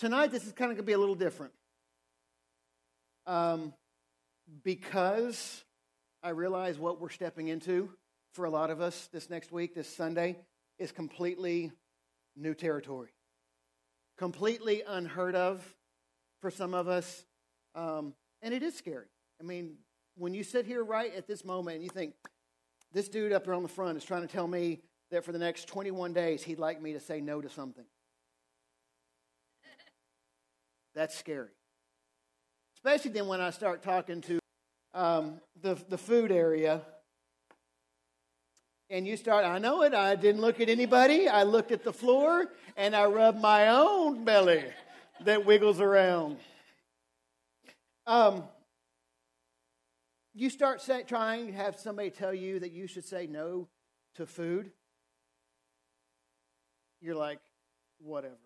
tonight this is kind of going to be a little different. Um, because I realize what we're stepping into for a lot of us this next week, this Sunday, is completely new territory. Completely unheard of for some of us. Um, and it is scary. I mean, when you sit here right at this moment and you think, this dude up there on the front is trying to tell me that for the next 21 days he'd like me to say no to something. That's scary. Especially then when I start talking to um, the, the food area and you start, I know it, I didn't look at anybody. I looked at the floor and I rubbed my own belly that wiggles around. Um, you start say, trying to have somebody tell you that you should say no to food. You're like, whatever.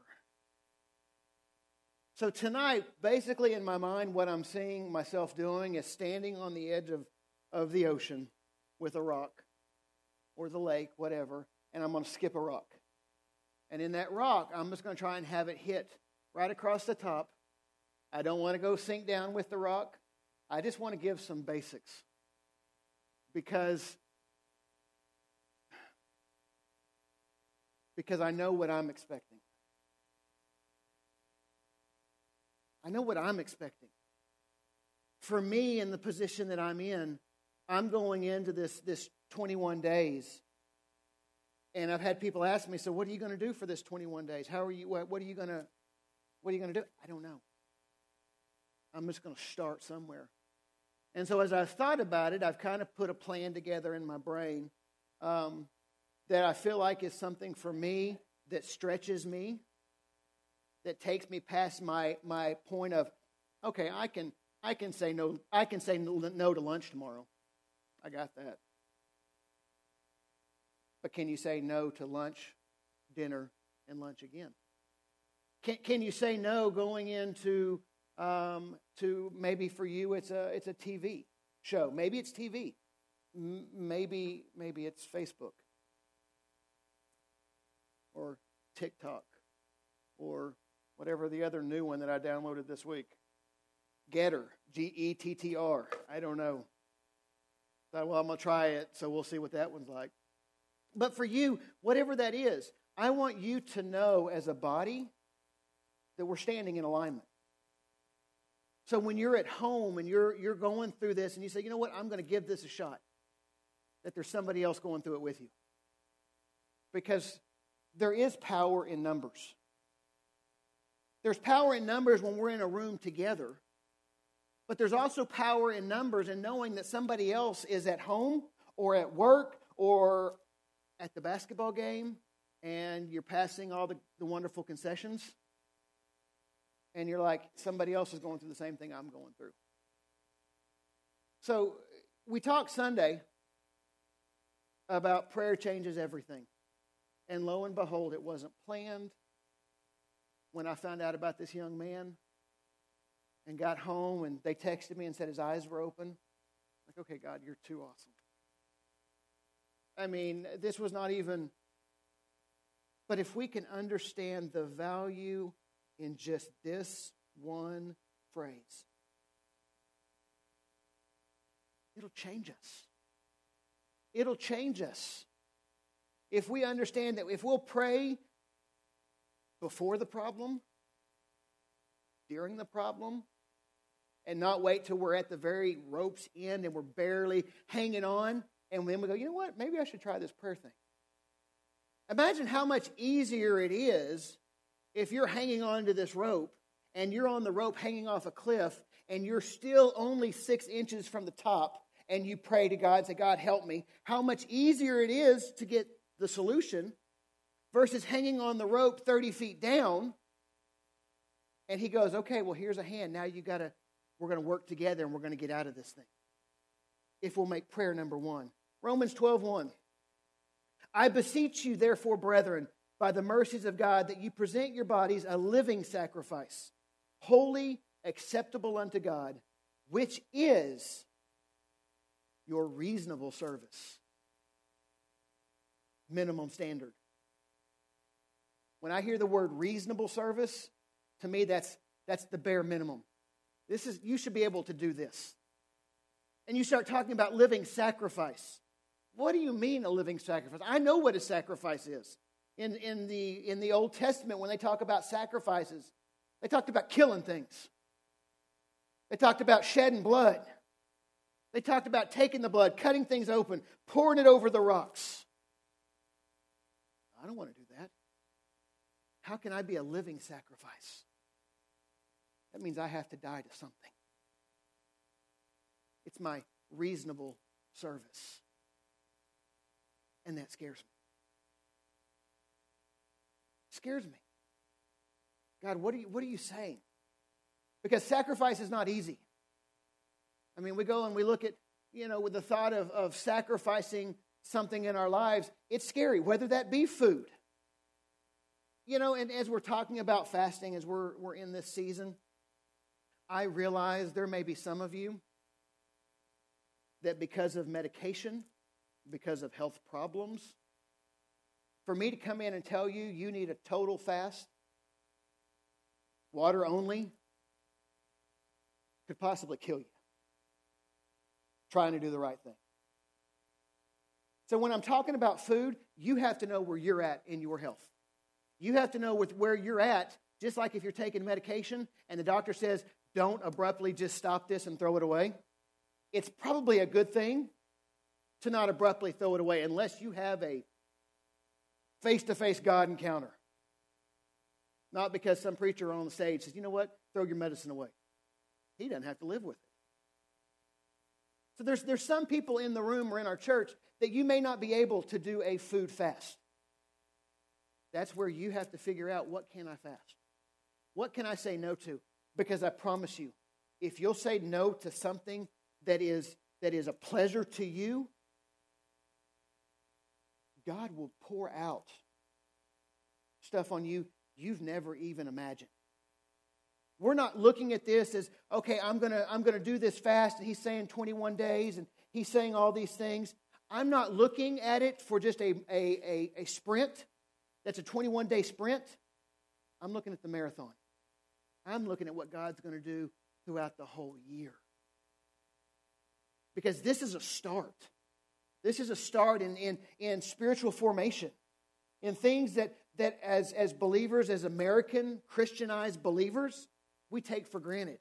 So tonight, basically in my mind, what I'm seeing myself doing is standing on the edge of, of the ocean with a rock or the lake, whatever, and I'm going to skip a rock. And in that rock, I'm just going to try and have it hit right across the top. I don't want to go sink down with the rock. I just want to give some basics. Because because I know what I'm expecting. I know what I'm expecting. For me, in the position that I'm in, I'm going into this, this 21 days. And I've had people ask me, so what are you going to do for this 21 days? How are you, what, are you going to, what are you going to do? I don't know. I'm just going to start somewhere. And so as I've thought about it, I've kind of put a plan together in my brain um, that I feel like is something for me that stretches me, that takes me past my, my point of, okay, I can, I can say no, I can say no to lunch tomorrow. I got that. But can you say no to lunch, dinner, and lunch again? Can, can you say no going into um, to maybe for you it's a it's a TV show. Maybe it's TV. M- maybe maybe it's Facebook or TikTok or whatever the other new one that I downloaded this week. Getter, G E T T R. I don't know. Thought, well, I'm going to try it, so we'll see what that one's like. But for you, whatever that is, I want you to know as a body that we're standing in alignment. So when you're at home and you're, you're going through this and you say, you know what, I'm going to give this a shot, that there's somebody else going through it with you. Because there is power in numbers. There's power in numbers when we're in a room together, but there's also power in numbers in knowing that somebody else is at home or at work or at the basketball game and you're passing all the, the wonderful concessions and you're like, somebody else is going through the same thing I'm going through. So we talked Sunday about prayer changes everything. And lo and behold, it wasn't planned. When I found out about this young man and got home and they texted me and said his eyes were open, like, okay, God, you're too awesome. I mean, this was not even. But if we can understand the value in just this one phrase, it'll change us. It'll change us. If we understand that if we'll pray before the problem, during the problem, and not wait till we're at the very rope's end and we're barely hanging on, and then we go, you know what? Maybe I should try this prayer thing. Imagine how much easier it is if you're hanging on to this rope and you're on the rope hanging off a cliff and you're still only six inches from the top and you pray to God and say, God, help me. How much easier it is to get the solution versus hanging on the rope 30 feet down. And he goes, okay, well, here's a hand. Now you got to, we're going to work together and we're going to get out of this thing. If we'll make prayer number one. Romans 12, 1. I beseech you, therefore, brethren, by the mercies of God, that you present your bodies a living sacrifice, holy, acceptable unto God, which is your reasonable service. Minimum standard. When I hear the word reasonable service, To me, that's, that's the bare minimum. This is, you should be able to do this. And you start talking about living sacrifice. What do you mean a living sacrifice? I know what a sacrifice is. In, in, the, in the Old Testament, when they talk about sacrifices, they talked about killing things. They talked about shedding blood. They talked about taking the blood, cutting things open, pouring it over the rocks. I don't want to do. How can I be a living sacrifice? That means I have to die to something. It's my reasonable service. And that scares me. scares me. God, what are you, what are you saying? Because sacrifice is not easy. I mean, we go and we look at, you know, with the thought of, of sacrificing something in our lives, it's scary, whether that be food. You know, and as we're talking about fasting, as we're, we're in this season, I realize there may be some of you that because of medication, because of health problems, for me to come in and tell you you need a total fast, water only, could possibly kill you trying to do the right thing. So when I'm talking about food, you have to know where you're at in your health. You have to know with where you're at, just like if you're taking medication and the doctor says, don't abruptly just stop this and throw it away. It's probably a good thing to not abruptly throw it away unless you have a face to face God encounter. Not because some preacher on the stage says, you know what, throw your medicine away. He doesn't have to live with it. So there's, there's some people in the room or in our church that you may not be able to do a food fast. That's where you have to figure out what can I fast? What can I say no to? Because I promise you, if you'll say no to something that is, that is a pleasure to you, God will pour out stuff on you you've never even imagined. We're not looking at this as, okay, I'm going to I'm going to do this fast. And he's saying 21 days and he's saying all these things. I'm not looking at it for just a, a, a, a sprint that's a 21 day sprint. I'm looking at the marathon. I'm looking at what God's going to do throughout the whole year. Because this is a start. This is a start in, in, in spiritual formation, in things that, that as, as believers, as American Christianized believers, we take for granted.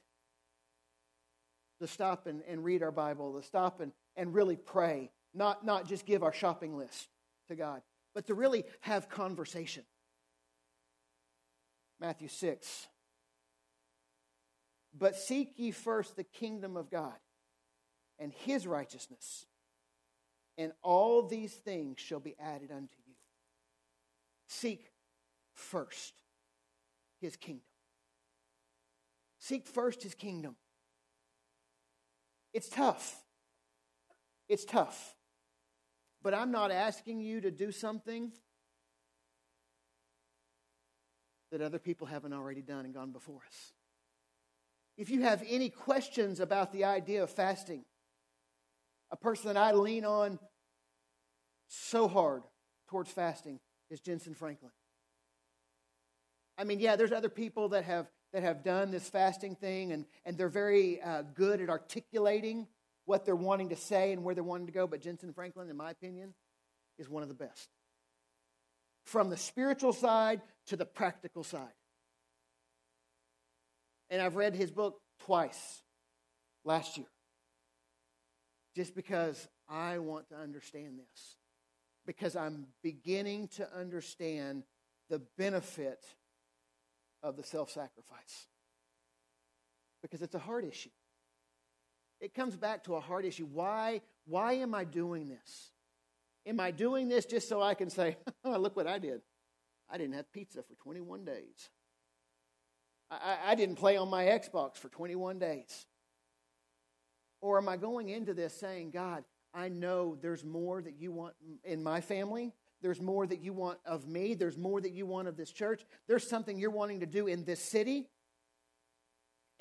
To stop and, and read our Bible, to stop and, and really pray, not, not just give our shopping list to God, but to really have conversation. Matthew 6. But seek ye first the kingdom of God and his righteousness, and all these things shall be added unto you. Seek first his kingdom. Seek first his kingdom. It's tough. It's tough. But I'm not asking you to do something that other people haven't already done and gone before us. If you have any questions about the idea of fasting, a person that I lean on so hard towards fasting is Jentezen Franklin. I mean, yeah, there's other people that have that have done this fasting thing, and, and they're very uh, good at articulating what they're wanting to say and where they're wanting to go. But Jentezen Franklin, in my opinion, is one of the best. From the spiritual side to the practical side. And I've read his book twice last year just because I want to understand this. Because I'm beginning to understand the benefit of the self sacrifice. Because it's a heart issue. It comes back to a heart issue. Why, why am I doing this? Am I doing this just so I can say, look what I did? I didn't have pizza for 21 days. I, I didn't play on my Xbox for 21 days. Or am I going into this saying, God, I know there's more that you want in my family there's more that you want of me. There's more that you want of this church. There's something you're wanting to do in this city.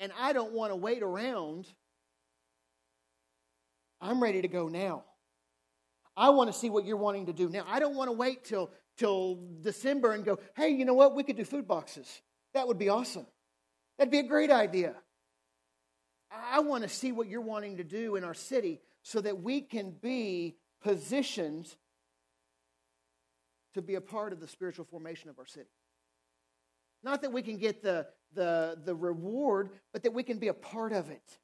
And I don't want to wait around. I'm ready to go now. I want to see what you're wanting to do now. I don't want to wait till, till December and go, hey, you know what? We could do food boxes. That would be awesome. That'd be a great idea. I want to see what you're wanting to do in our city so that we can be positioned to be a part of the spiritual formation of our city. Not that we can get the, the, the reward, but that we can be a part of it.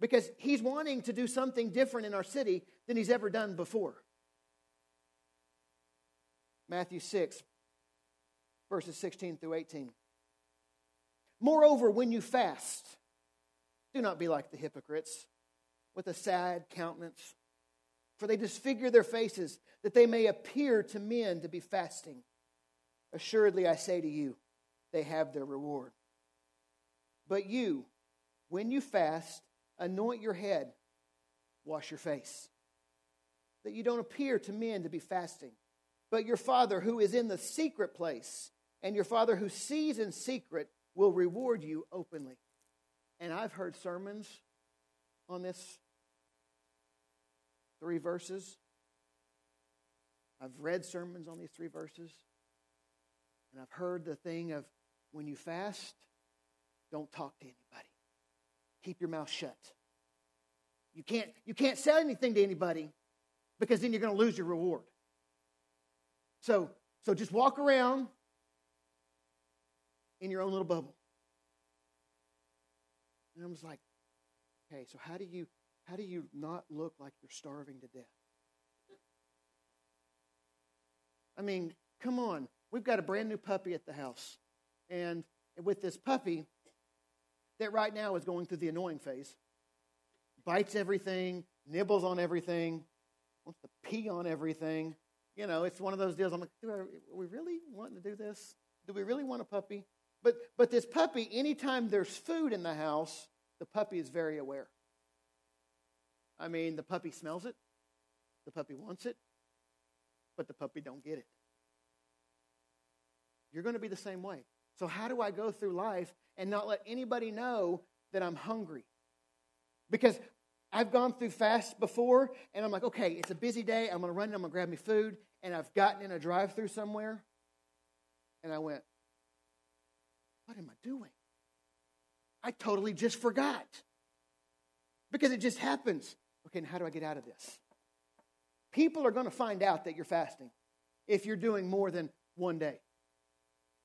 Because he's wanting to do something different in our city than he's ever done before. Matthew 6, verses 16 through 18. Moreover, when you fast, do not be like the hypocrites with a sad countenance, for they disfigure their faces that they may appear to men to be fasting. Assuredly, I say to you, they have their reward. But you, when you fast, anoint your head, wash your face, that you don't appear to men to be fasting. But your Father who is in the secret place, and your Father who sees in secret, will reward you openly. And I've heard sermons on this three verses. I've read sermons on these three verses. And I've heard the thing of when you fast, don't talk to anybody. Keep your mouth shut. You can't, you can't say anything to anybody because then you're going to lose your reward. So, so just walk around in your own little bubble. And I was like, okay, so how do you how do you not look like you're starving to death? I mean, come on. We've got a brand new puppy at the house. And with this puppy, that right now is going through the annoying phase, bites everything, nibbles on everything, wants to pee on everything. You know, it's one of those deals. I'm like, do I, are we really wanting to do this? Do we really want a puppy? But, but this puppy, anytime there's food in the house, the puppy is very aware. I mean, the puppy smells it, the puppy wants it, but the puppy don't get it. You're going to be the same way. So how do I go through life and not let anybody know that I'm hungry? Because I've gone through fasts before, and I'm like, okay, it's a busy day. I'm going to run. I'm going to grab me food, and I've gotten in a drive-through somewhere, and I went, what am I doing? I totally just forgot. Because it just happens. Okay, how do I get out of this? People are going to find out that you're fasting if you're doing more than one day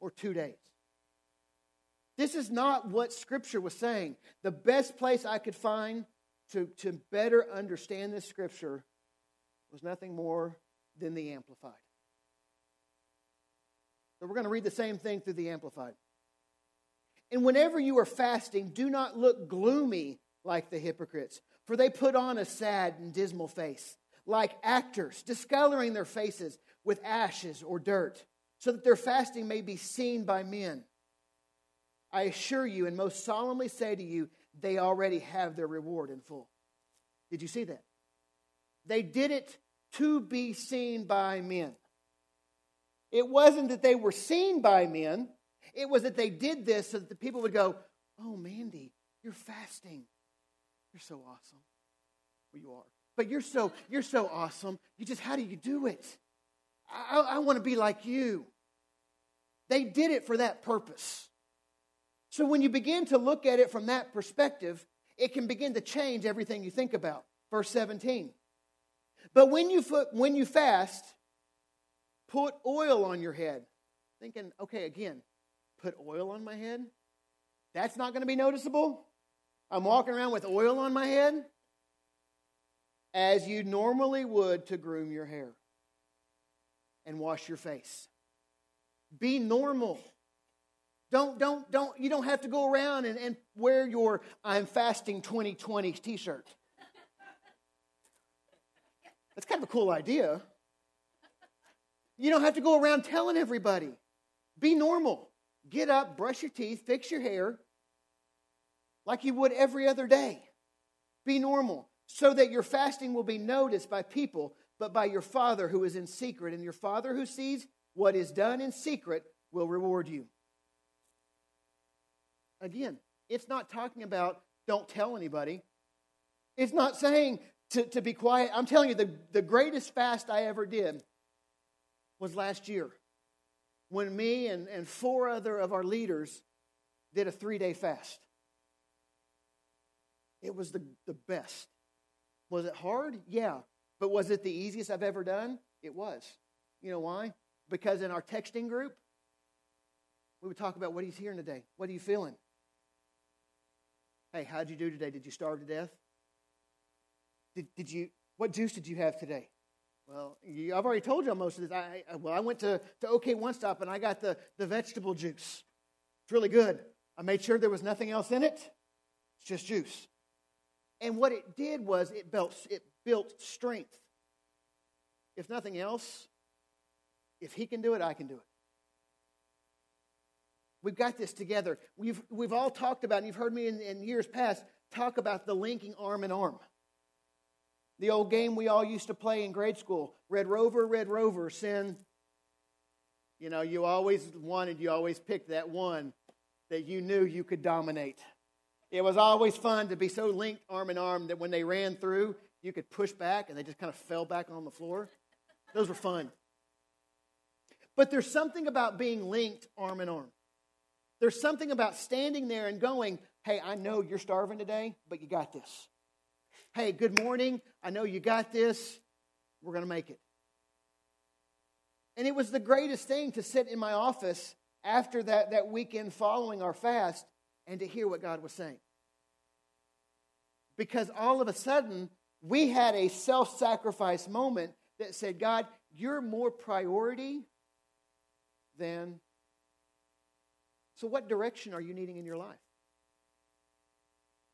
or two days. This is not what Scripture was saying. The best place I could find to, to better understand this Scripture was nothing more than the Amplified. So we're going to read the same thing through the Amplified. And whenever you are fasting, do not look gloomy like the hypocrites, for they put on a sad and dismal face, like actors, discoloring their faces with ashes or dirt, so that their fasting may be seen by men. I assure you and most solemnly say to you, they already have their reward in full. Did you see that? They did it to be seen by men. It wasn't that they were seen by men, it was that they did this so that the people would go, Oh, Mandy, you're fasting. You're so awesome. Well, you are. But you're so, you're so awesome. You just, how do you do it? I, I want to be like you. They did it for that purpose. So when you begin to look at it from that perspective, it can begin to change everything you think about. Verse 17. But when you, when you fast, put oil on your head. Thinking, okay, again, put oil on my head? That's not going to be noticeable? I'm walking around with oil on my head? As you normally would to groom your hair and wash your face. Be normal. Don't, don't, don't, you don't have to go around and, and wear your I'm fasting 2020 t shirt. That's kind of a cool idea. You don't have to go around telling everybody. Be normal. Get up, brush your teeth, fix your hair like you would every other day. Be normal so that your fasting will be noticed by people, but by your Father who is in secret. And your Father who sees what is done in secret will reward you. Again, it's not talking about don't tell anybody. It's not saying to, to be quiet. I'm telling you, the, the greatest fast I ever did was last year when me and, and four other of our leaders did a three day fast. It was the, the best. Was it hard? Yeah. But was it the easiest I've ever done? It was. You know why? Because in our texting group, we would talk about what he's hearing today. What are you feeling? Hey, how'd you do today? Did you starve to death? Did, did you, what juice did you have today? Well, you, I've already told you most of this. I, I, well, I went to, to OK One Stop and I got the, the vegetable juice. It's really good. I made sure there was nothing else in it. It's just juice. And what it did was it built, it built strength. If nothing else, if he can do it, I can do it. We've got this together. We've, we've all talked about, and you've heard me in, in years past talk about the linking arm in arm. The old game we all used to play in grade school Red Rover, Red Rover, send. You know, you always wanted, you always picked that one that you knew you could dominate. It was always fun to be so linked arm in arm that when they ran through, you could push back and they just kind of fell back on the floor. Those were fun. But there's something about being linked arm in arm. There's something about standing there and going, hey, I know you're starving today, but you got this. Hey, good morning. I know you got this. We're going to make it. And it was the greatest thing to sit in my office after that, that weekend following our fast and to hear what God was saying. Because all of a sudden, we had a self sacrifice moment that said, God, you're more priority than. So, what direction are you needing in your life?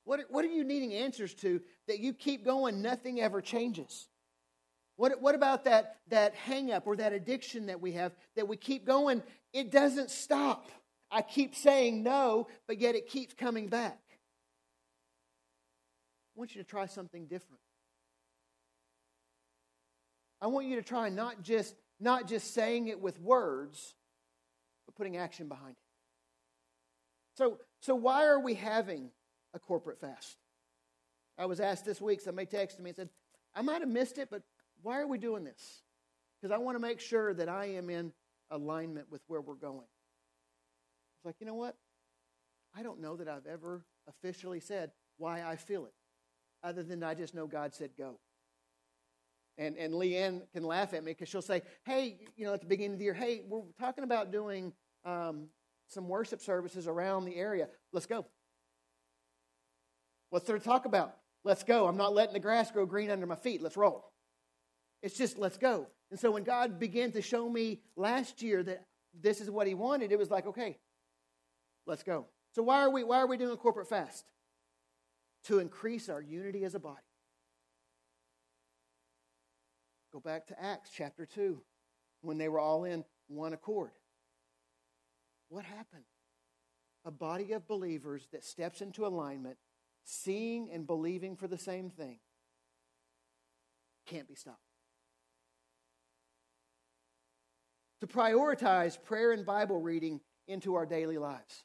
What, what are you needing answers to that you keep going, nothing ever changes? What, what about that, that hang up or that addiction that we have that we keep going? It doesn't stop. I keep saying no, but yet it keeps coming back. I want you to try something different. I want you to try not just, not just saying it with words, but putting action behind it. So, so why are we having a corporate fast. I was asked this week, somebody texted me and said, I might have missed it, but why are we doing this? Because I want to make sure that I am in alignment with where we're going. It's like, you know what? I don't know that I've ever officially said why I feel it, other than I just know God said go. And, and Leanne can laugh at me because she'll say, hey, you know, at the beginning of the year, hey, we're talking about doing um, some worship services around the area. Let's go. What's there to talk about? Let's go. I'm not letting the grass grow green under my feet. Let's roll. It's just let's go. And so when God began to show me last year that this is what he wanted, it was like, okay, let's go. So why are we why are we doing corporate fast? To increase our unity as a body. Go back to Acts chapter 2 when they were all in one accord. What happened? A body of believers that steps into alignment seeing and believing for the same thing, can't be stopped. To prioritize prayer and Bible reading into our daily lives.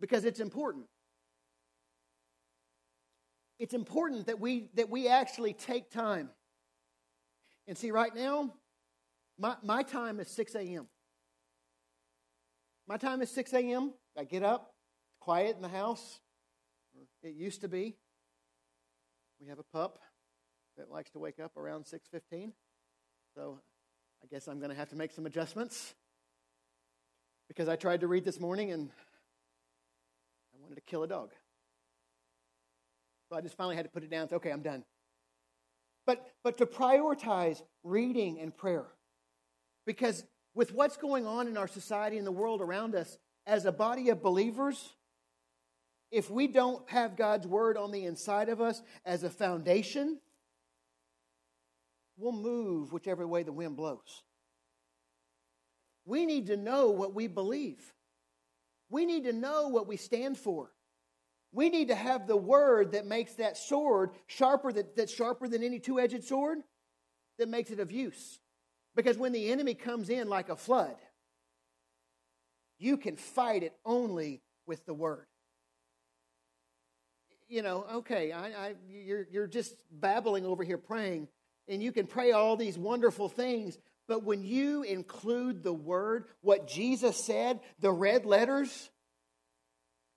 Because it's important. It's important that we, that we actually take time. And see, right now, my, my time is 6 a.m. My time is 6 a.m. I get up, quiet in the house. It used to be. We have a pup that likes to wake up around 6:15. So I guess I'm going to have to make some adjustments because I tried to read this morning and I wanted to kill a dog. So I just finally had to put it down. Okay, I'm done. But but to prioritize reading and prayer, because with what's going on in our society and the world around us, as a body of believers, if we don't have God's word on the inside of us as a foundation, we'll move whichever way the wind blows. We need to know what we believe. We need to know what we stand for. We need to have the word that makes that sword sharper, that, that's sharper than any two edged sword, that makes it of use. Because when the enemy comes in like a flood, you can fight it only with the word. You know, okay, I, I, you're, you're just babbling over here praying, and you can pray all these wonderful things, But when you include the word, what Jesus said, the red letters,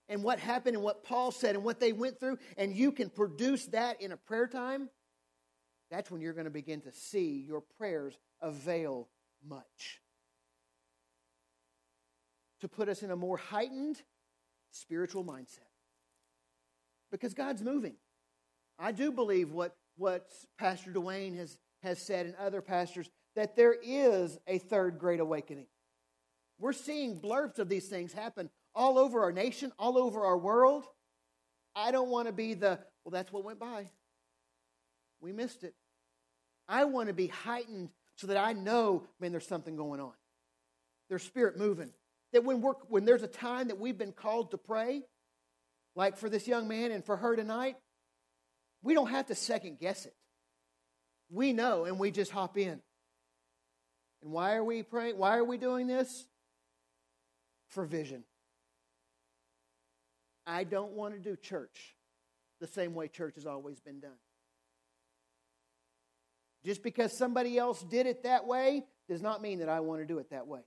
and what happened and what Paul said and what they went through, and you can produce that in a prayer time, that's when you're going to begin to see your prayers avail much. To put us in a more heightened spiritual mindset. Because God's moving. I do believe what, what Pastor Duane has, has said and other pastors that there is a third great awakening. We're seeing blurbs of these things happen all over our nation, all over our world. I don't want to be the, well, that's what went by. We missed it. I want to be heightened so that I know, man, there's something going on. There's spirit moving. That when, we're, when there's a time that we've been called to pray, like for this young man and for her tonight, we don't have to second guess it. We know and we just hop in. And why are we praying? Why are we doing this? For vision. I don't want to do church the same way church has always been done. Just because somebody else did it that way does not mean that I want to do it that way.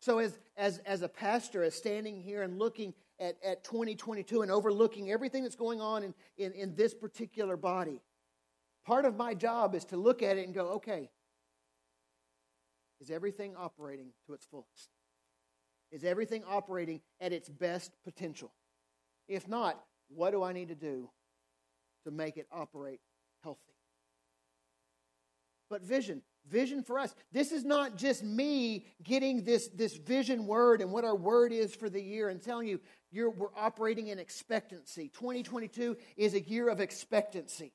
So, as, as, as a pastor, as standing here and looking at, at 2022 and overlooking everything that's going on in, in, in this particular body, part of my job is to look at it and go, okay, is everything operating to its fullest? Is everything operating at its best potential? If not, what do I need to do to make it operate healthy? But vision, vision for us. This is not just me getting this, this vision word and what our word is for the year and telling you you're, we're operating in expectancy. 2022 is a year of expectancy.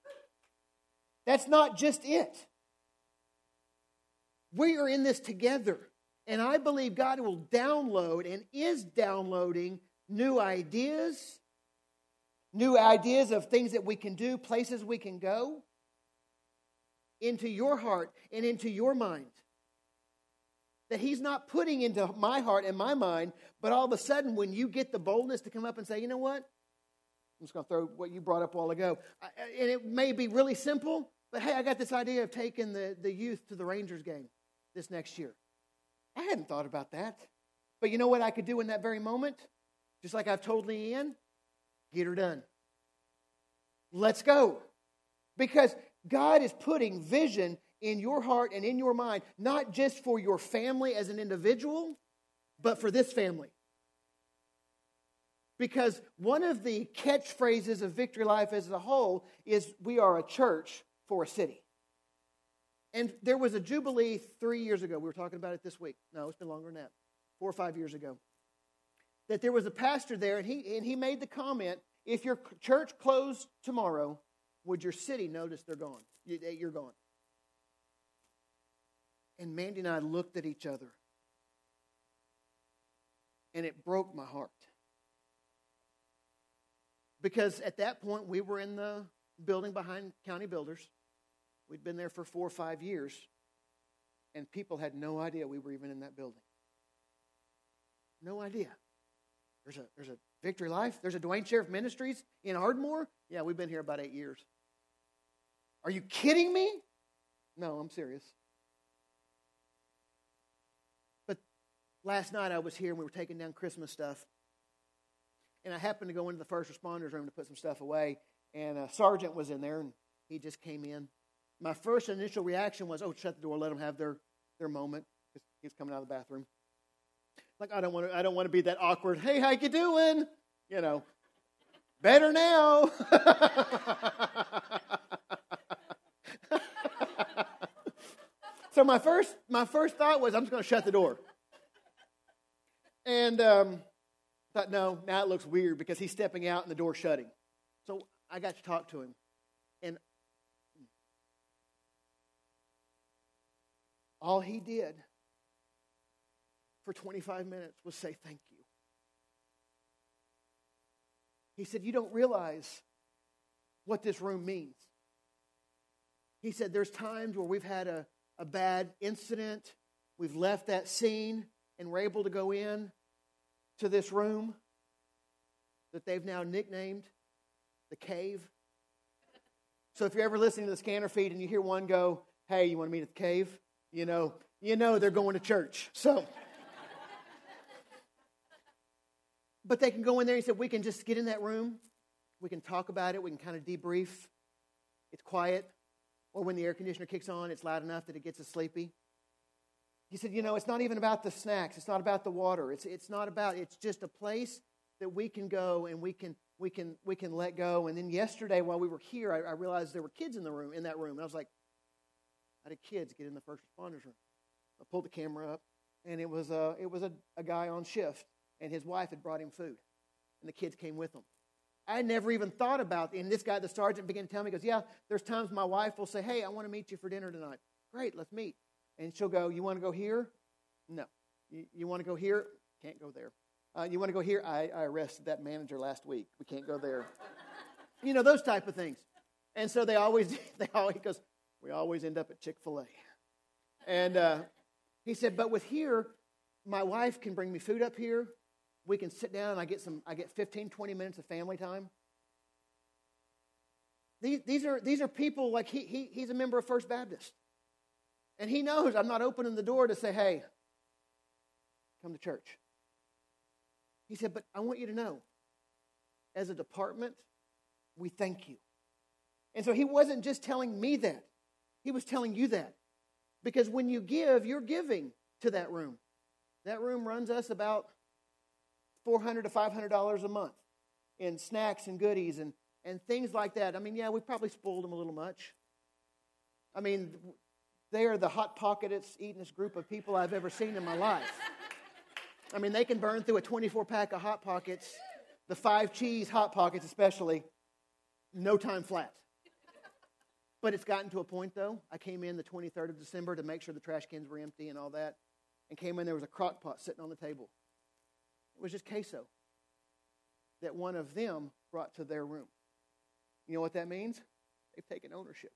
That's not just it. We are in this together. And I believe God will download and is downloading new ideas, new ideas of things that we can do, places we can go into your heart and into your mind. That He's not putting into my heart and my mind, but all of a sudden, when you get the boldness to come up and say, you know what? I'm just going to throw what you brought up a while ago. And it may be really simple, but hey, I got this idea of taking the, the youth to the Rangers game this next year. I hadn't thought about that. But you know what I could do in that very moment? Just like I've told Leanne? Get her done. Let's go. Because God is putting vision in your heart and in your mind, not just for your family as an individual, but for this family. Because one of the catchphrases of Victory Life as a whole is we are a church for a city. And there was a Jubilee three years ago. We were talking about it this week. No, it's been longer than that. Four or five years ago. That there was a pastor there, and he, and he made the comment if your church closed tomorrow, would your city notice they're gone? You're gone. And Mandy and I looked at each other, and it broke my heart. Because at that point, we were in the building behind County Builders. We'd been there for four or five years, and people had no idea we were even in that building. No idea. There's a, there's a Victory Life. There's a Duane Sheriff Ministries in Ardmore. Yeah, we've been here about eight years. Are you kidding me? No, I'm serious. But last night I was here and we were taking down Christmas stuff. And I happened to go into the first responders room to put some stuff away. And a sergeant was in there and he just came in my first initial reaction was, oh, shut the door, let them have their, their moment. He's coming out of the bathroom. Like, I don't want to, I don't want to be that awkward, hey, how you doing? You know, better now. so my first, my first thought was, I'm just going to shut the door. And um, thought, no, now it looks weird because he's stepping out and the door shutting. So I got to talk to him. And All he did for 25 minutes was say thank you. He said, You don't realize what this room means. He said, There's times where we've had a, a bad incident, we've left that scene, and we're able to go in to this room that they've now nicknamed the cave. So if you're ever listening to the scanner feed and you hear one go, hey, you want to meet at the cave? You know, you know they're going to church. So But they can go in there and say, we can just get in that room. We can talk about it. We can kind of debrief. It's quiet. Or when the air conditioner kicks on, it's loud enough that it gets us sleepy. He said, you know, it's not even about the snacks. It's not about the water. It's, it's not about, it's just a place that we can go and we can, we can, we can let go. And then yesterday while we were here, I, I realized there were kids in the room, in that room. And I was like, how did kids get in the first responders room? I pulled the camera up and it was a, it was a, a guy on shift and his wife had brought him food, and the kids came with them. I never even thought about, it. and this guy, the sergeant, began to tell me, goes, Yeah, there's times my wife will say, Hey, I want to meet you for dinner tonight. Great, let's meet. And she'll go, You want to go here? No. You, you want to go here? Can't go there. Uh, you want to go here? I, I arrested that manager last week. We can't go there. you know, those type of things. And so they always, they always, goes, We always end up at Chick fil A. And uh, he said, But with here, my wife can bring me food up here we can sit down and I get some I get 15, 20 minutes of family time. These, these are these are people like he, he he's a member of First Baptist. And he knows I'm not opening the door to say, hey, come to church. He said, but I want you to know, as a department, we thank you. And so he wasn't just telling me that, he was telling you that. Because when you give, you're giving to that room. That room runs us about 400 to $500 a month in snacks and goodies and, and things like that. I mean, yeah, we probably spoiled them a little much. I mean, they are the hot pocketest, eatingest group of people I've ever seen in my life. I mean, they can burn through a 24 pack of Hot Pockets, the five cheese Hot Pockets especially, no time flat. But it's gotten to a point, though. I came in the 23rd of December to make sure the trash cans were empty and all that, and came in, there was a crock pot sitting on the table. It was just queso that one of them brought to their room. You know what that means? They've taken ownership.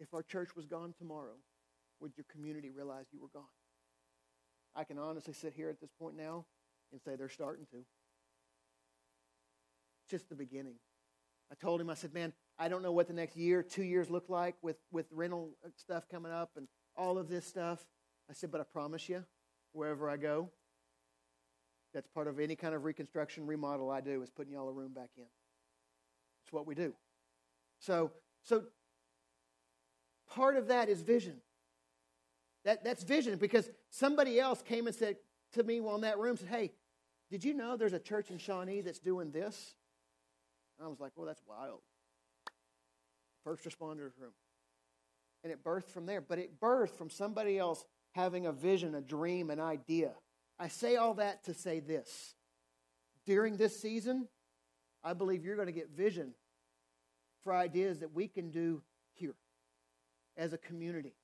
If our church was gone tomorrow, would your community realize you were gone? I can honestly sit here at this point now and say they're starting to. It's just the beginning. I told him, I said, man, I don't know what the next year, two years look like with, with rental stuff coming up and all of this stuff. I said, but I promise you, wherever I go, that's part of any kind of reconstruction, remodel I do, is putting y'all a room back in. It's what we do. So, so part of that is vision. That, that's vision because somebody else came and said to me while in that room, said, Hey, did you know there's a church in Shawnee that's doing this? And I was like, Well, that's wild. First responders room. And it birthed from there, but it birthed from somebody else having a vision, a dream, an idea. I say all that to say this. During this season, I believe you're going to get vision for ideas that we can do here as a community.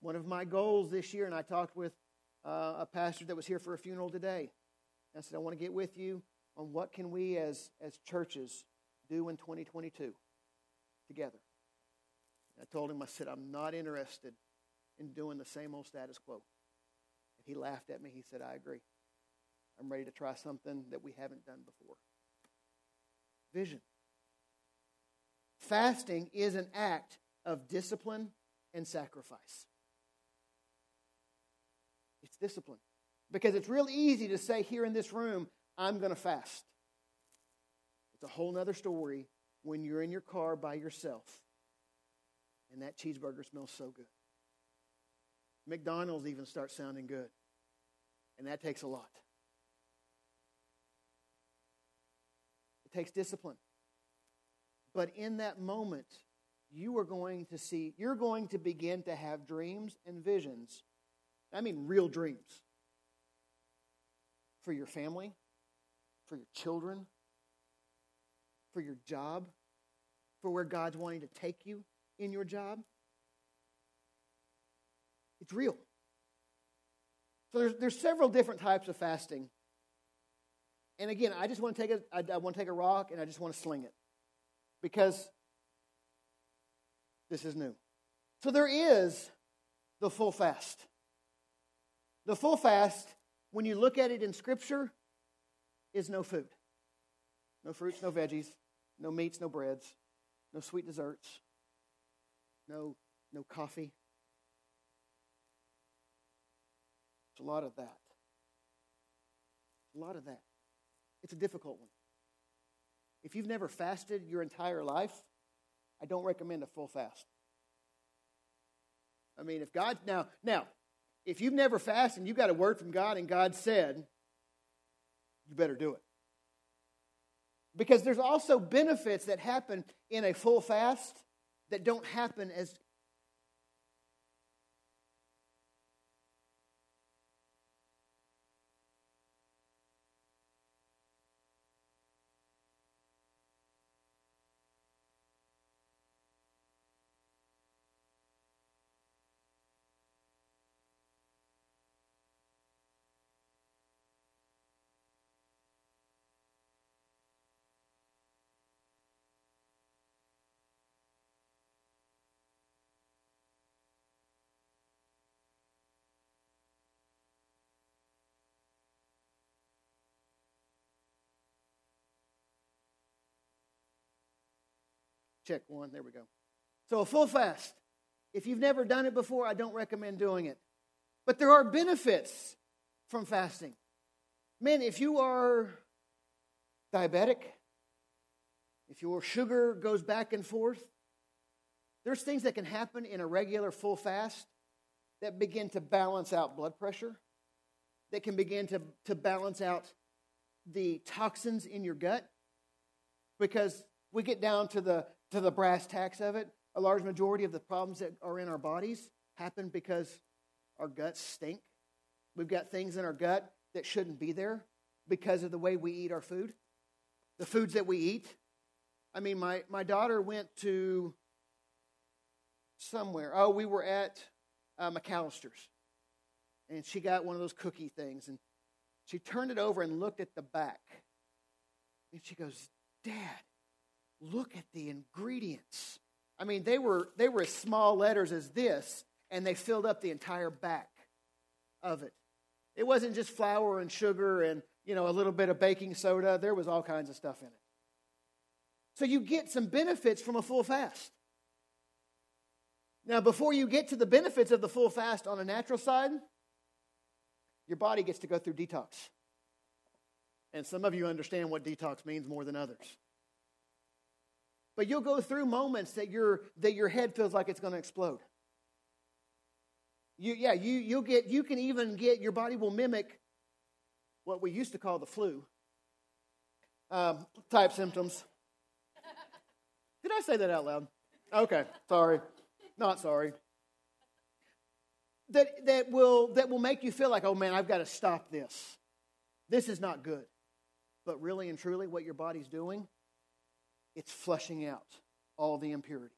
One of my goals this year, and I talked with uh, a pastor that was here for a funeral today. I said, I want to get with you on what can we as, as churches do in 2022 together. I told him, I said, I'm not interested in doing the same old status quo. And he laughed at me. He said, I agree. I'm ready to try something that we haven't done before. Vision. Fasting is an act of discipline and sacrifice. It's discipline. Because it's real easy to say here in this room, I'm going to fast. It's a whole other story when you're in your car by yourself and that cheeseburger smells so good. McDonald's even starts sounding good. And that takes a lot. It takes discipline. But in that moment, you are going to see, you're going to begin to have dreams and visions. I mean, real dreams for your family, for your children, for your job, for where God's wanting to take you in your job. It's real. So there's, there's several different types of fasting. And again, I just want to take a, I, I want to take a rock and I just want to sling it because this is new. So there is the full fast. The full fast, when you look at it in Scripture, is no food. No fruits, no veggies, no meats, no breads. no sweet desserts, no, no coffee. It's a lot of that. A lot of that. It's a difficult one. If you've never fasted your entire life, I don't recommend a full fast. I mean, if God now now, if you've never fasted and you got a word from God and God said, you better do it. Because there's also benefits that happen in a full fast that don't happen as Check one. There we go. So, a full fast. If you've never done it before, I don't recommend doing it. But there are benefits from fasting. Men, if you are diabetic, if your sugar goes back and forth, there's things that can happen in a regular full fast that begin to balance out blood pressure, that can begin to, to balance out the toxins in your gut. Because we get down to the to the brass tacks of it, a large majority of the problems that are in our bodies happen because our guts stink. We've got things in our gut that shouldn't be there because of the way we eat our food, the foods that we eat. I mean, my, my daughter went to somewhere. Oh, we were at uh, McAlister's. And she got one of those cookie things. And she turned it over and looked at the back. And she goes, Dad, look at the ingredients. I mean, they were, they were as small letters as this, and they filled up the entire back of it. It wasn't just flour and sugar and, you know, a little bit of baking soda. There was all kinds of stuff in it. So you get some benefits from a full fast. Now, before you get to the benefits of the full fast on a natural side, your body gets to go through detox. And some of you understand what detox means more than others. But you'll go through moments that your that your head feels like it's going to explode. You, yeah, you you'll get you can even get your body will mimic what we used to call the flu um, type symptoms. Did I say that out loud? Okay, sorry, not sorry. That that will that will make you feel like, oh man, I've got to stop this. This is not good. But really and truly, what your body's doing it's flushing out all the impurities.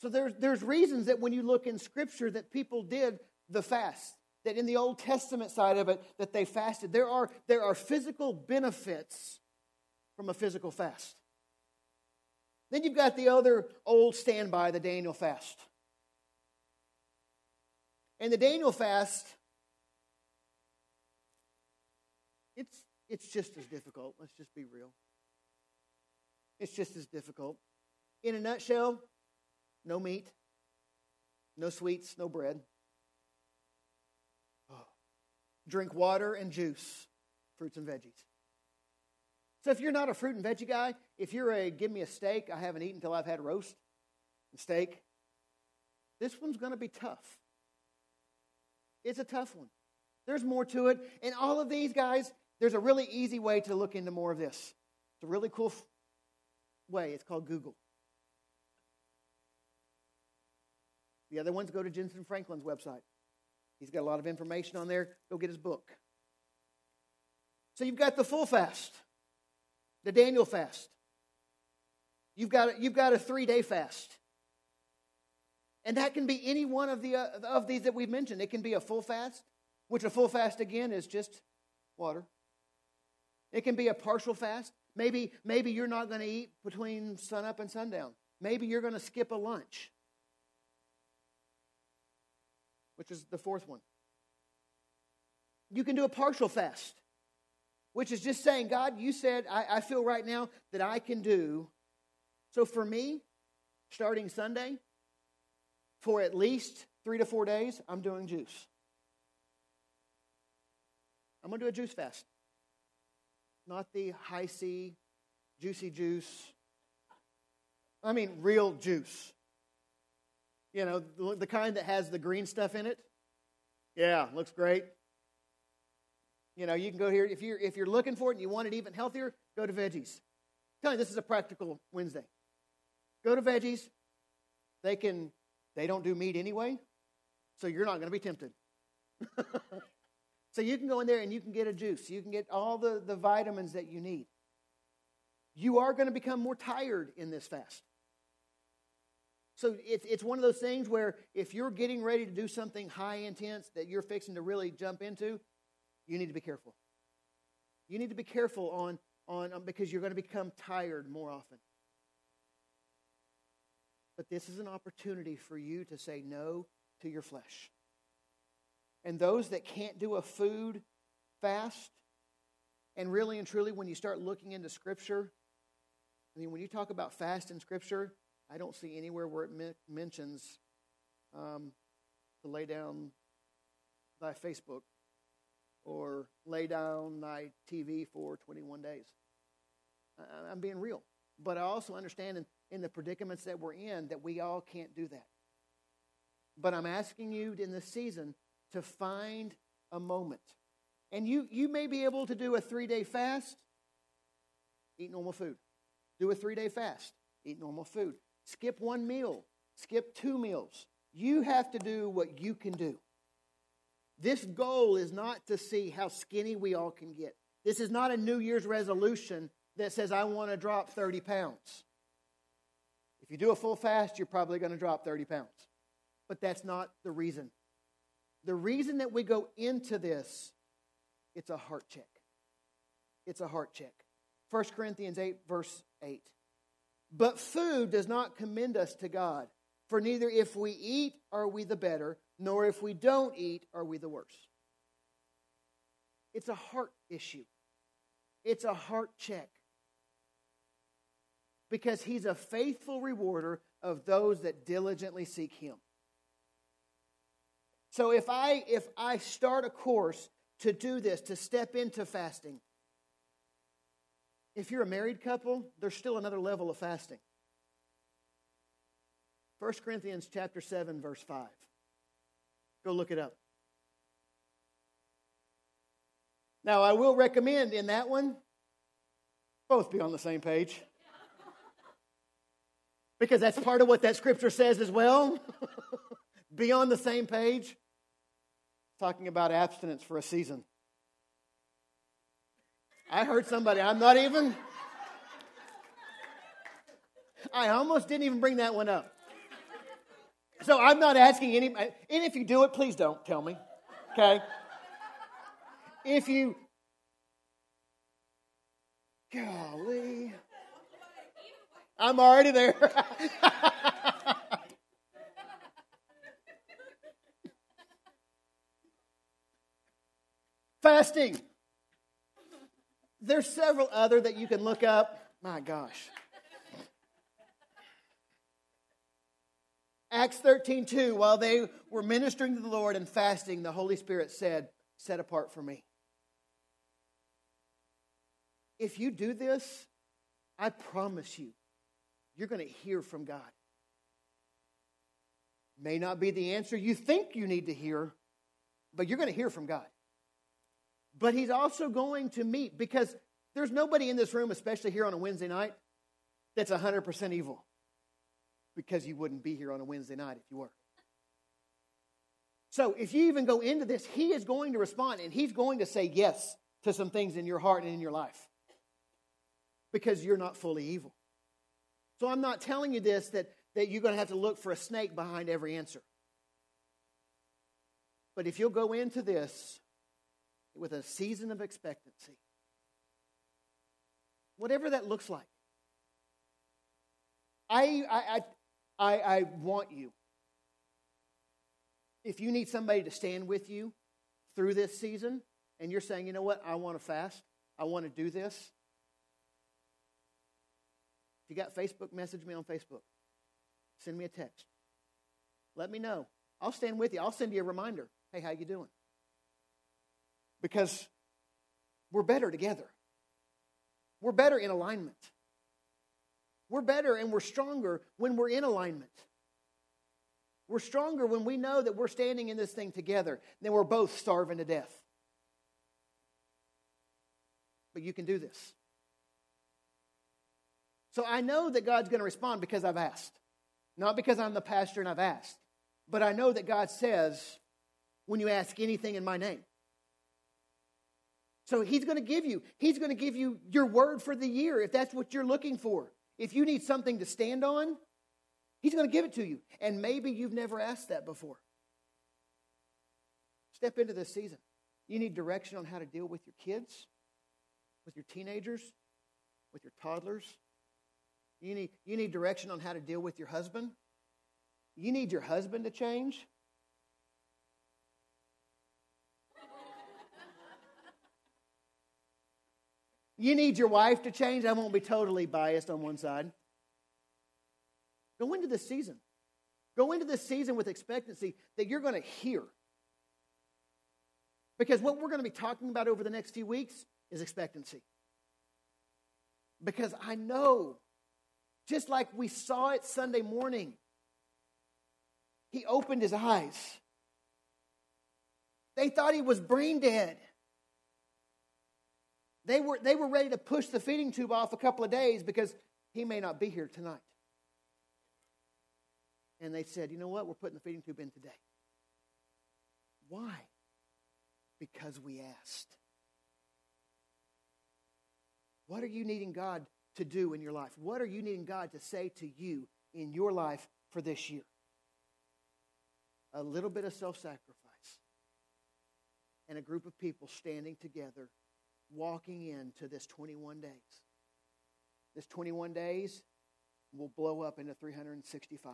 So there's, there's reasons that when you look in Scripture that people did the fast, that in the Old Testament side of it, that they fasted. There are, there are physical benefits from a physical fast. Then you've got the other old standby, the Daniel fast. And the Daniel fast, it's, it's just as difficult. Let's just be real. It's just as difficult. In a nutshell, no meat, no sweets, no bread. Oh. Drink water and juice, fruits and veggies. So if you're not a fruit and veggie guy, if you're a give me a steak, I haven't eaten until I've had roast and steak, this one's going to be tough. It's a tough one. There's more to it. And all of these guys, there's a really easy way to look into more of this. It's a really cool way. It's called Google. The other ones go to Jentezen Franklin's website. He's got a lot of information on there. Go get his book. So you've got the full fast, the Daniel fast. You've got, you've got a three day fast. And that can be any one of, the, uh, of these that we've mentioned. It can be a full fast, which a full fast, again, is just water. It can be a partial fast. Maybe, maybe you're not going to eat between sunup and sundown. Maybe you're going to skip a lunch, which is the fourth one. You can do a partial fast, which is just saying, God, you said, I, I feel right now that I can do So for me, starting Sunday, for at least three to four days, I'm doing juice. I'm going to do a juice fast. Not the Hi-C, juicy juice. I mean, real juice. You know, the, kind that has the green stuff in it. Yeah, looks great. You know, you can go here if you're if you're looking for it and you want it even healthier, go to veggies. Telling you, this is a practical Wednesday. Go to veggies. They can they don't do meat anyway, so you're not going to be tempted. so you can go in there and you can get a juice. You can get all the, the vitamins that you need. You are going to become more tired in this fast. So it's, it's one of those things where if you're getting ready to do something high intense that you're fixing to really jump into, you need to be careful. You need to be careful on, on, on because you're going to become tired more often. But this is an opportunity for you to say no to your flesh. And those that can't do a food fast, and really and truly, when you start looking into Scripture, I mean, when you talk about fast in Scripture, I don't see anywhere where it me- mentions um, to lay down thy Facebook or lay down thy TV for 21 days. I- I'm being real. But I also understand in, in the predicaments that we're in that we all can't do that. But I'm asking you in this season to find a moment. And you, you may be able to do a three day fast, eat normal food. Do a three day fast, eat normal food. Skip one meal, skip two meals. You have to do what you can do. This goal is not to see how skinny we all can get. This is not a New Year's resolution that says, I want to drop 30 pounds. If you do a full fast, you're probably going to drop 30 pounds. But that's not the reason. The reason that we go into this, it's a heart check. It's a heart check. 1 Corinthians 8, verse 8. But food does not commend us to God, for neither if we eat are we the better, nor if we don't eat are we the worse. It's a heart issue, it's a heart check because he's a faithful rewarder of those that diligently seek him. So if I if I start a course to do this, to step into fasting, if you're a married couple, there's still another level of fasting. 1 Corinthians chapter 7 verse 5. Go look it up. Now, I will recommend in that one both be on the same page because that's part of what that scripture says as well. Be on the same page. Talking about abstinence for a season. I heard somebody, I'm not even. I almost didn't even bring that one up. So I'm not asking any, and if you do it, please don't tell me. Okay? If you, golly. I'm already there. Fasting. There's several other that you can look up. My gosh. Acts 13, 2, while they were ministering to the Lord and fasting, the Holy Spirit said, Set apart for me. If you do this, I promise you, you're going to hear from God. May not be the answer you think you need to hear, but you're going to hear from God. But He's also going to meet because there's nobody in this room, especially here on a Wednesday night, that's 100% evil because you wouldn't be here on a Wednesday night if you were. So if you even go into this, He is going to respond and He's going to say yes to some things in your heart and in your life because you're not fully evil. So I'm not telling you this that, that you're going to have to look for a snake behind every answer. But if you'll go into this with a season of expectancy, whatever that looks like, I, I, I, I want you. If you need somebody to stand with you through this season, and you're saying, you know what, I want to fast, I want to do this, If you got Facebook, message me on Facebook. Send me a text. Let me know. I'll stand with you. I'll send you a reminder. Hey, how you doing? Because we're better together. We're better in alignment. We're better and we're stronger when we're in alignment. We're stronger when we know that we're standing in this thing together, then we're both starving to death. But you can do this. So I know that God's going to respond because I've asked. Not because I'm the pastor and I've asked. But I know that God says, when you ask anything in my name. So he's going to give you, he's going to give you your word for the year if that's what you're looking for. If you need something to stand on, He's going to give it to you. And maybe you've never asked that before. Step into this season. You need direction on how to deal with your kids, with your teenagers, with your toddlers. You need, you need direction on how to deal with your husband. You need your husband to change. You need your wife to change. I won't be totally biased on one side. Go into this season. Go into this season with expectancy that you're going to hear. Because what we're going to be talking about over the next few weeks is expectancy. Because I know, just like we saw it Sunday morning, he opened his eyes. They thought he was brain dead. They were, they were ready to push the feeding tube off a couple of days because he may not be here tonight and they said, you know what? We're putting the feeding tube in today. Why? Because we asked. What are you needing God to do in your life? What are you needing God to say to you in your life for this year? A little bit of self sacrifice and a group of people standing together, walking into this 21 days. This 21 days will blow up into 365.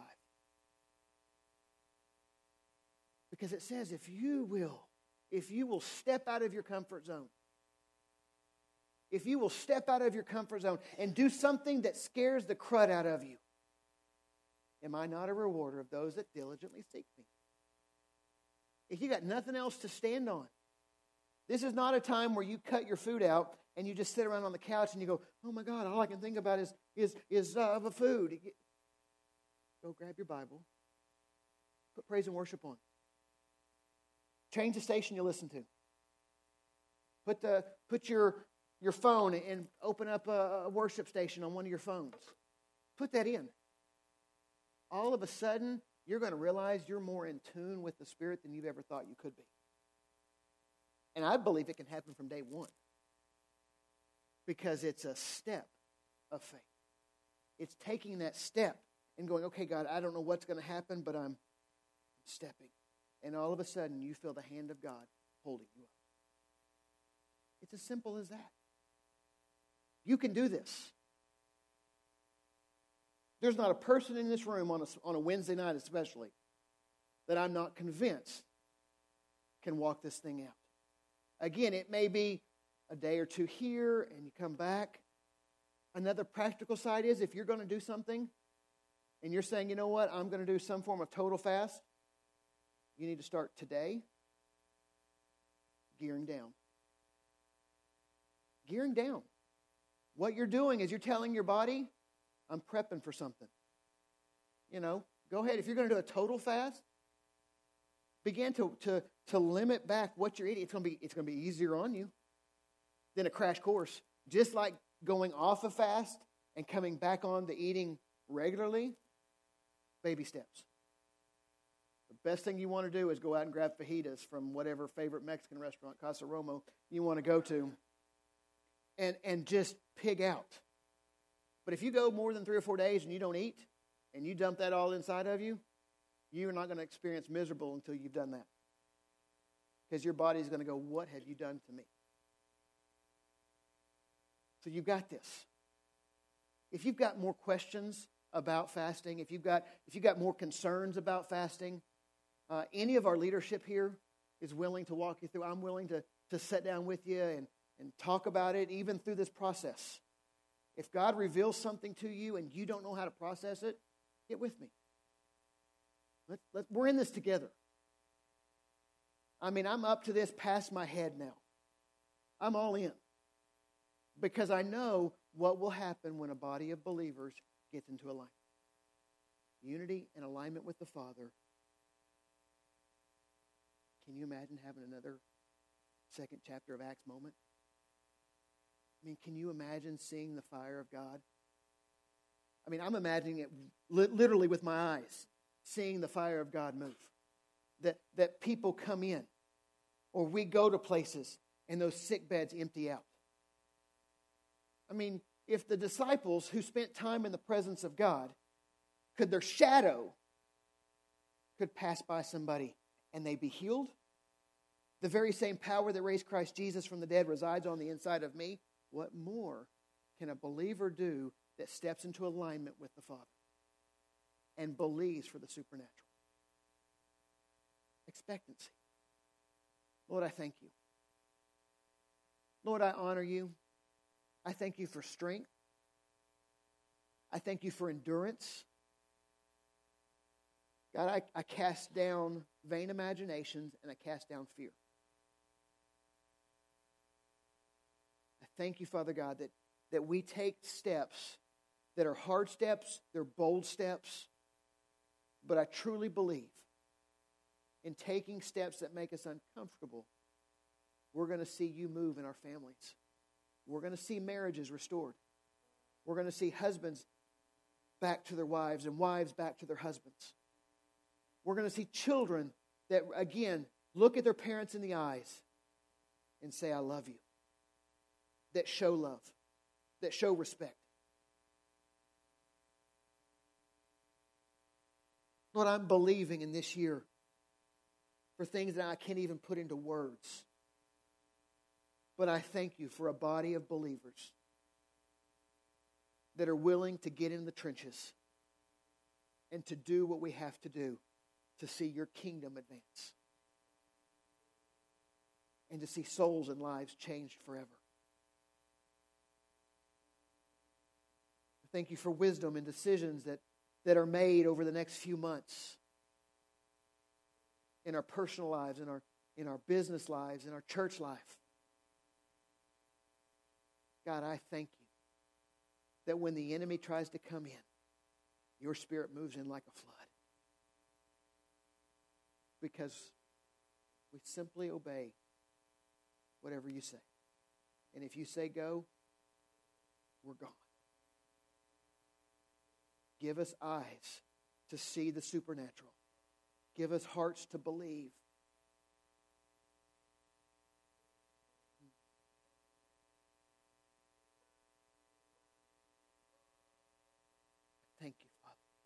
Because it says, if you will, if you will step out of your comfort zone, if you will step out of your comfort zone and do something that scares the crud out of you, am I not a rewarder of those that diligently seek me? If you got nothing else to stand on, this is not a time where you cut your food out and you just sit around on the couch and you go, oh my God, all I can think about is, is, is uh, the food. Go grab your Bible, put praise and worship on. Change the station you listen to. Put, the, put your, your phone and open up a, a worship station on one of your phones. Put that in. All of a sudden, you're going to realize you're more in tune with the Spirit than you've ever thought you could be. And I believe it can happen from day one because it's a step of faith. It's taking that step and going, okay, God, I don't know what's going to happen, but I'm stepping and all of a sudden you feel the hand of God holding you up. It's as simple as that. You can do this. There's not a person in this room on a, on a Wednesday night, especially, that I'm not convinced can walk this thing out. Again, it may be a day or two here and you come back. Another practical side is if you're going to do something and you're saying, you know what, I'm going to do some form of total fast, you need to start today gearing down. Gearing down. What you're doing is you're telling your body, I'm prepping for something. You know, go ahead. If you're going to do a total fast, begin to, to, to limit back what you're eating. It's going, to be, it's going to be easier on you than a crash course. Just like going off a fast and coming back on to eating regularly, baby steps. The best thing you want to do is go out and grab fajitas from whatever favorite Mexican restaurant, Casa Romo, you want to go to, and, and just pig out. But if you go more than three or four days and you don't eat, and you dump that all inside of you, you're not going to experience miserable until you've done that. Because your body is going to go, What have you done to me? So you've got this. If you've got more questions about fasting, if you've got, if you've got more concerns about fasting, uh, any of our leadership here is willing to walk you through. I'm willing to, to sit down with you and, and talk about it, even through this process. If God reveals something to you and you don't know how to process it, get with me. Let, let, we're in this together. I mean, I'm up to this past my head now. I'm all in because I know what will happen when a body of believers gets into alignment. Unity and alignment with the Father. Can you imagine having another second chapter of Acts moment? I mean, can you imagine seeing the fire of God? I mean, I'm imagining it li- literally with my eyes, seeing the fire of God move. That, that people come in, or we go to places and those sick beds empty out. I mean, if the disciples who spent time in the presence of God could their shadow could pass by somebody and they be healed, the very same power that raised Christ Jesus from the dead resides on the inside of me. What more can a believer do that steps into alignment with the Father and believes for the supernatural? Expectancy. Lord, I thank you. Lord, I honor you. I thank you for strength. I thank you for endurance. God, I, I cast down vain imaginations and I cast down fear. I thank you, Father God, that, that we take steps that are hard steps, they're bold steps, but I truly believe in taking steps that make us uncomfortable, we're going to see you move in our families. We're going to see marriages restored. We're going to see husbands back to their wives and wives back to their husbands. We're going to see children that, again, look at their parents in the eyes and say, I love you. That show love, that show respect. Lord, I'm believing in this year for things that I can't even put into words. But I thank you for a body of believers that are willing to get in the trenches and to do what we have to do to see your kingdom advance and to see souls and lives changed forever. Thank you for wisdom and decisions that, that are made over the next few months in our personal lives, in our, in our business lives, in our church life. God, I thank you that when the enemy tries to come in, your spirit moves in like a flood. Because we simply obey whatever you say. And if you say go, we're gone. Give us eyes to see the supernatural. Give us hearts to believe.